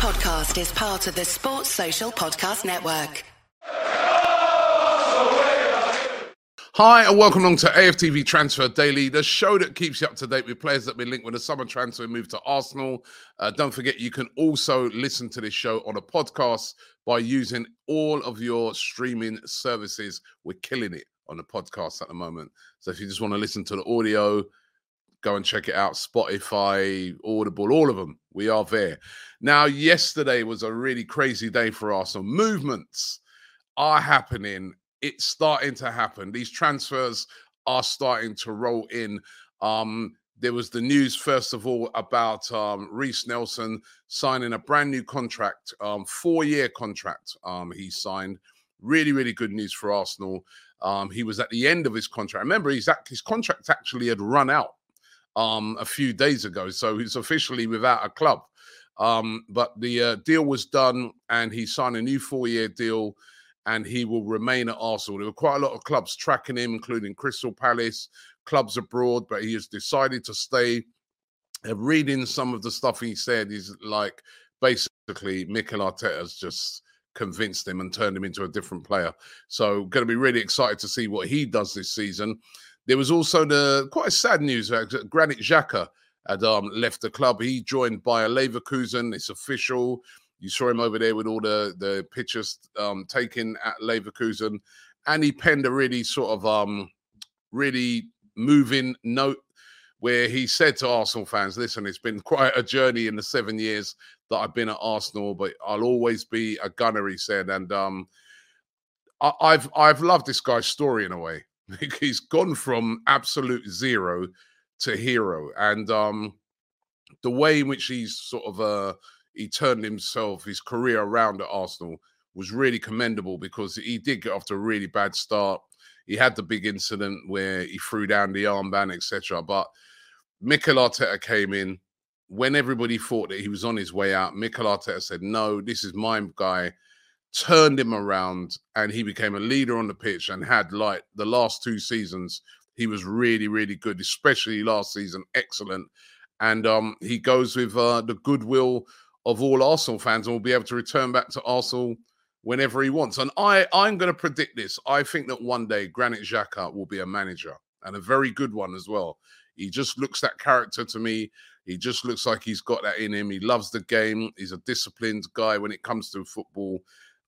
podcast is part of the Sports Social Podcast Network. Hi, and welcome along to AFTV Transfer Daily, the show that keeps you up to date with players that have been linked with a summer transfer move to Arsenal. Uh, don't forget, you can also listen to this show on a podcast by using all of your streaming services. We're killing it on the podcast at the moment. So if you just want to listen to the audio, go and check it out Spotify, Audible, all of them. We are there. Now, yesterday was a really crazy day for Arsenal. Movements are happening. It's starting to happen. These transfers are starting to roll in. Um, there was the news, first of all, about um, Reiss Nelson signing a brand new contract, um, four year contract. Um, he signed. Really, really good news for Arsenal. Um, he was at the end of his contract. Remember, his, his contract actually had run out um, a few days ago. So he's officially without a club. Um, but the uh, deal was done and he signed a new four year deal and he will remain at Arsenal. There were quite a lot of clubs tracking him, including Crystal Palace, clubs abroad, but he has decided to stay. Uh, reading some of the stuff he said, he's like basically Mikel Arteta's just convinced him and turned him into a different player. So, going to be really excited to see what he does this season. There was also the quite sad news that Granit Xhaka had um, left the club. He joined Bayer Leverkusen. It's official. You saw him over there with all the the pictures um, taken at Leverkusen, and he penned a really sort of um, really moving note where he said to Arsenal fans, "Listen, it's been quite a journey in the seven years that I've been at Arsenal, but I'll always be a gunner." He said, and um, I, I've I've loved this guy's story in a way. he's gone from absolute zero to hero, and um, the way in which he's sort of uh, he turned himself his career around at Arsenal was really commendable because he did get off to a really bad start. He had the big incident where he threw down the armband, etc. But Mikel Arteta came in when everybody thought that he was on his way out. Mikel Arteta said, "No, this is my guy." Turned him around and he became a leader on the pitch and had like the last two seasons he was really really good especially last season excellent. And um he goes with uh, the goodwill of all Arsenal fans and will be able to return back to Arsenal whenever he wants. And I I'm going to predict this. I think that one day Granit Xhaka will be a manager and a very good one as well. He just looks that character to me. He just looks like he's got that in him. He loves the game. He's a disciplined guy when it comes to football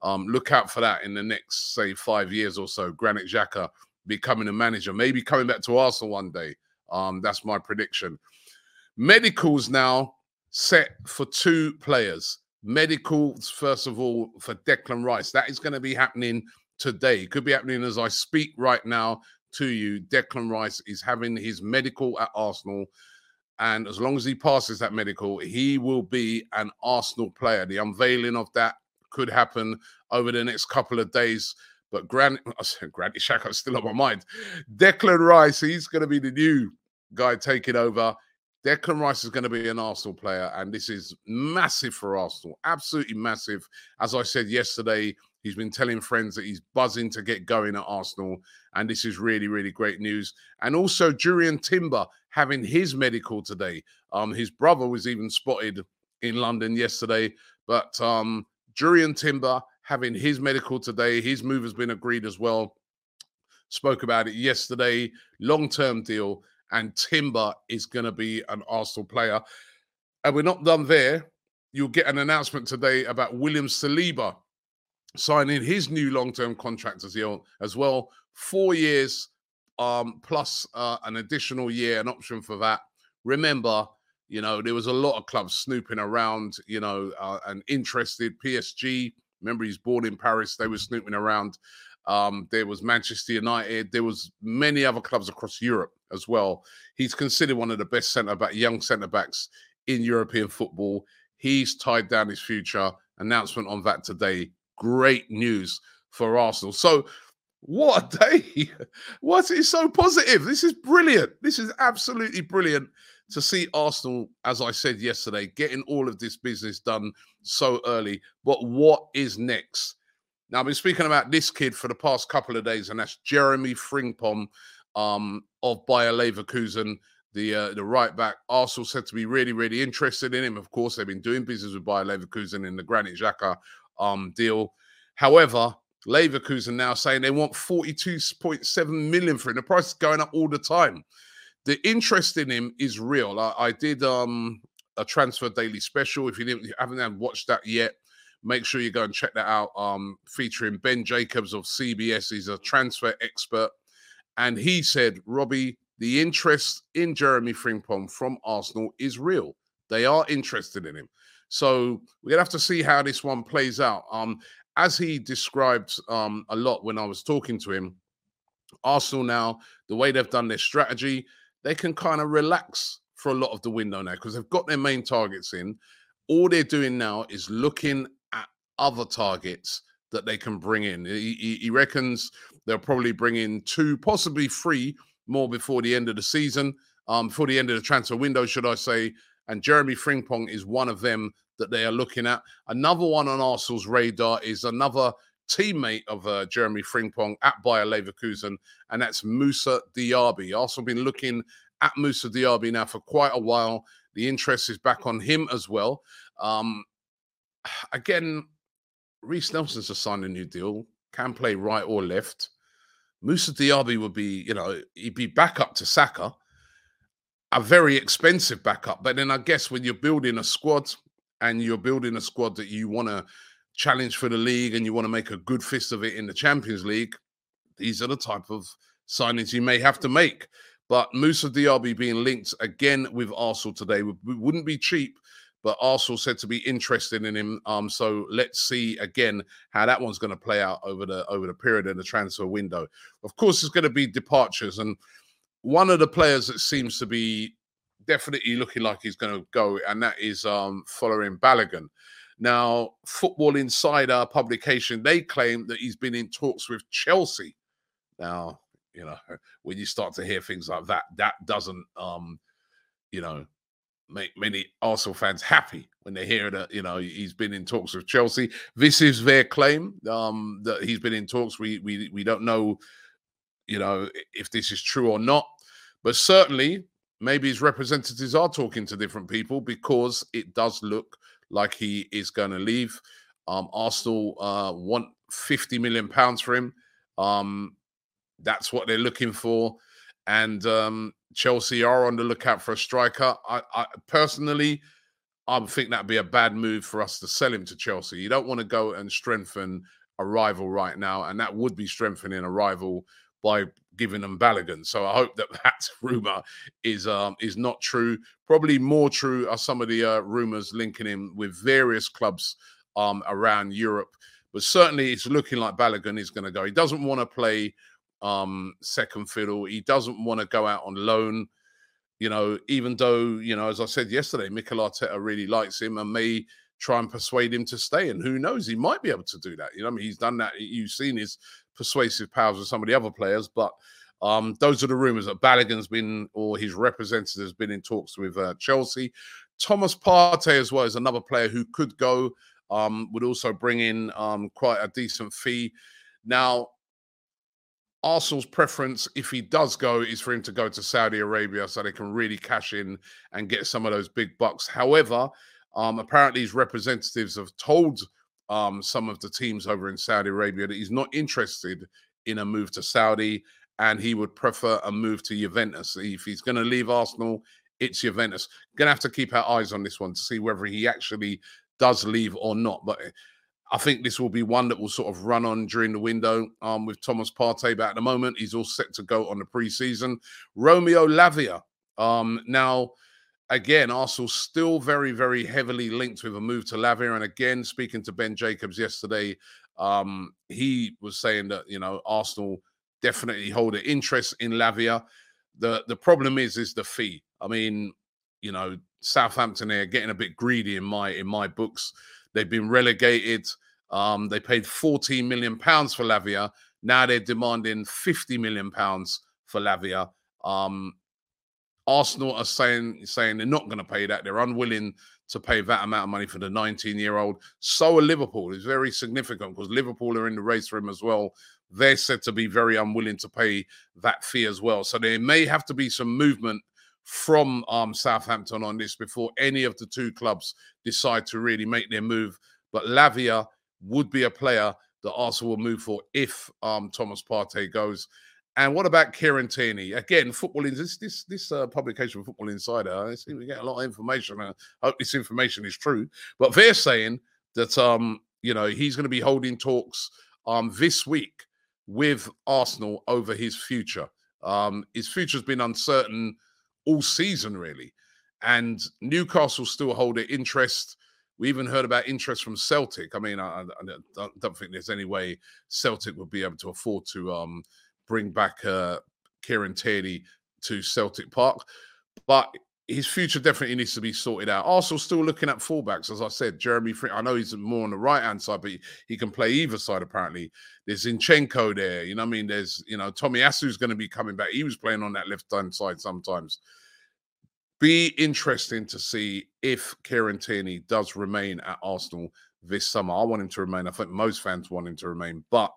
um, look out for that in the next, say, five years or so. Granit Xhaka becoming a manager, maybe coming back to Arsenal one day. Um, that's my prediction. Medicals now set for two players. Medicals, first of all, for Declan Rice. That is going to be happening today. Could be happening as I speak right now to you. Declan Rice is having his medical at Arsenal. And as long as he passes that medical, he will be an Arsenal player. The unveiling of that could happen over the next couple of days. But Grant, I said Granit Xhaka's still on my mind. Declan Rice, he's going to be the new guy taking over. Declan Rice is going to be an Arsenal player, and this is massive for Arsenal. Absolutely massive. As I said yesterday, he's been telling friends that he's buzzing to get going at Arsenal, and this is really, really great news. And also, Jurrien Timber having his medical today. Um, his brother was even spotted in London yesterday, but um, Jurrien Timber having his medical today. His move has been agreed as well. Spoke about it yesterday. Long term deal. And Timber is going to be an Arsenal player. And we're not done there. You'll get an announcement today about William Saliba signing his new long term contract as well, as well. Four years um, plus uh, an additional year, an option for that. Remember, you know, there was a lot of clubs snooping around, you know, uh, and interested. PSG, remember he's born in Paris, they were snooping around. Um, there was Manchester United. There was many other clubs across Europe as well. He's considered one of the best centre back, young centre backs in European football. He's tied down his future. Announcement on that today. Great news for Arsenal. So, what a day! What is so positive? This is brilliant. This is absolutely brilliant to see Arsenal, as I said yesterday, getting all of this business done so early. But what is next? Now, I've been speaking about this kid for the past couple of days, and that's Jeremy Frimpong um, of Bayer Leverkusen. the uh, the right back. Arsenal said to be really, really interested in him. Of course, they've been doing business with Bayer Leverkusen in the Granit Xhaka um, deal. However, Leverkusen now saying they want 42.7 million for him. The price is going up all the time. The interest in him is real. I, I did um, a transfer daily special. If you didn't you haven't watched that yet, make sure you go and check that out. Um, featuring Ben Jacobs of CBS. He's a transfer expert. And he said, Robbie, the interest in Jeremy Frimpong from Arsenal is real. They are interested in him. So we're gonna have to see how this one plays out. Um, as he described um, a lot when I was talking to him, Arsenal now, the way they've done their strategy, they can kind of relax for a lot of the window now because they've got their main targets in. All they're doing now is looking at other targets that they can bring in. He, he reckons they'll probably bring in two, possibly three more before the end of the season, um, before the end of the transfer window, should I say. And Jeremy Frimpong is one of them that they are looking at. Another one on Arsenal's radar is another teammate of uh, Jeremy Frimpong at Bayer Leverkusen, and that's Moussa Diaby. Also been looking at Moussa Diaby now for quite a while. The interest is back on him as well. Um, again, Reiss Nelson's just signed a new deal, can play right or left. Moussa Diaby would be, you know, he'd be back up to Saka, a very expensive backup. But then I guess when you're building a squad and you're building a squad that you want to challenge for the league and you want to make a good fist of it in the Champions League, these are the type of signings you may have to make. But Moussa Diaby being linked again with Arsenal today wouldn't be cheap but Arsenal said to be interested in him. Um, so let's see again how that one's going to play out over the over the period in the transfer window. Of course, there's going to be departures, and one of the players that seems to be definitely looking like he's going to go, and that is um, Folarin Balogun. Now, Football Insider publication they claim that he's been in talks with Chelsea. Now, you know, when you start to hear things like that, that doesn't, um, you know, make many Arsenal fans happy when they hear that you know he's been in talks with Chelsea. This is their claim um, that he's been in talks. We we we don't know, you know, if this is true or not, but certainly maybe his representatives are talking to different people because it does look like he is going to leave. Um, Arsenal uh, want fifty million pounds for him. Um, that's what they're looking for, and um, Chelsea are on the lookout for a striker. I, I personally, I think that'd be a bad move for us to sell him to Chelsea. You don't want to go and strengthen a rival right now, and that would be strengthening a rival by giving them Balogun. So I hope that that rumor is um, is not true. Probably more true are some of the uh, rumors linking him with various clubs um, around Europe. But certainly, it's looking like Balogun is going to go. He doesn't want to play um, second fiddle. He doesn't want to go out on loan. You know, even though, you know, as I said yesterday, Mikel Arteta really likes him and may try and persuade him to stay. And who knows, he might be able to do that. You know, I mean, he's done that. You've seen his persuasive powers of some of the other players, but um, those are the rumors that Balogun's been or his representative has been in talks with uh, Chelsea. Thomas Partey as well is another player who could go. Um, would also bring in um, quite a decent fee. Now, Arsenal's preference, if he does go, is for him to go to Saudi Arabia so they can really cash in and get some of those big bucks. However, um, apparently his representatives have told um, some of the teams over in Saudi Arabia that he's not interested in a move to Saudi and he would prefer a move to Juventus. If he's going to leave Arsenal, it's Juventus. Going to have to keep our eyes on this one to see whether he actually does leave or not. But I think this will be one that will sort of run on during the window um, with Thomas Partey. But at the moment, he's all set to go on the preseason. Romeo Lavia. Um, now, again, Arsenal still very, very heavily linked with a move to Lavia. And again, speaking to Ben Jacobs yesterday, um, he was saying that you know Arsenal definitely hold an interest in Lavia. The the problem is is the fee. I mean, you know, Southampton are getting a bit greedy in my in my books. They've been relegated. Um, they paid 14 million pounds for Lavia. Now they're demanding 50 million pounds for Lavia. Um, Arsenal are saying saying they're not going to pay that. They're unwilling to pay that amount of money for the 19 year old. So are Liverpool. It's very significant because Liverpool are in the race for him as well. They're said to be very unwilling to pay that fee as well. So there may have to be some movement from um, Southampton on this before any of the two clubs decide to really make their move. But Lavia would be a player that Arsenal will move for if um, Thomas Partey goes. And what about Kieran Tierney? Again, football in this this this uh, publication, Football Insider. I see we get a lot of information. I hope this information is true. But they're saying that um, you know, he's going to be holding talks um this week with Arsenal over his future. Um, his future's been uncertain all season, really. And Newcastle still hold their interest. We even heard about interest from Celtic. I mean, I, I, don't think there's any way Celtic would be able to afford to um, bring back uh, Kieran Tierney to Celtic Park. But his future definitely needs to be sorted out. Also, still looking at fullbacks, as I said, Jeremy. Fr- I know he's more on the right hand side, but he, he, can play either side. Apparently, there's Zinchenko there. You know, I mean, there's you know Tomiyasu's going to be coming back. He was playing on that left hand side sometimes. Be interesting to see if Kieran Tierney does remain at Arsenal this summer. I want him to remain. I think most fans want him to remain, but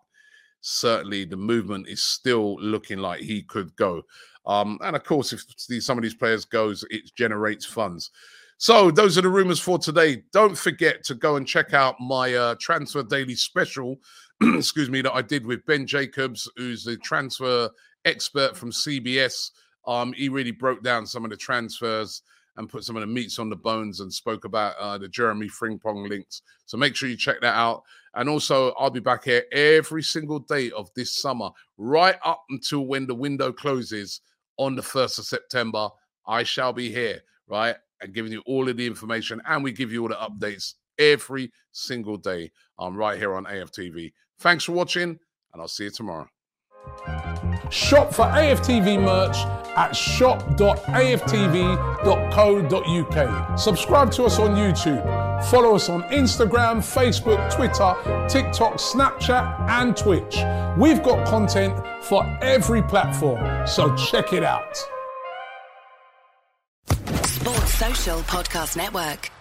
certainly the movement is still looking like he could go. Um, and of course, if some of these players goes, it generates funds. So those are the rumors for today. Don't forget to go and check out my uh, transfer daily special. excuse me, that I did with Ben Jacobs, who's the transfer expert from CBS. Um, he really broke down some of the transfers and put some of the meats on the bones and spoke about uh, the Jeremy Frimpong links. So make sure you check that out. And also, I'll be back here every single day of this summer, right up until when the window closes on the 1st of September. I shall be here, right? And giving you all of the information. And we give you all the updates every single day I'm right here on AFTV. Thanks for watching, and I'll see you tomorrow. Shop for AFTV merch at shop.aftv.co.uk. Subscribe to us on YouTube. Follow us on Instagram, Facebook, Twitter, TikTok, Snapchat, and Twitch. We've got content for every platform, so check it out. Sports Social Podcast Network.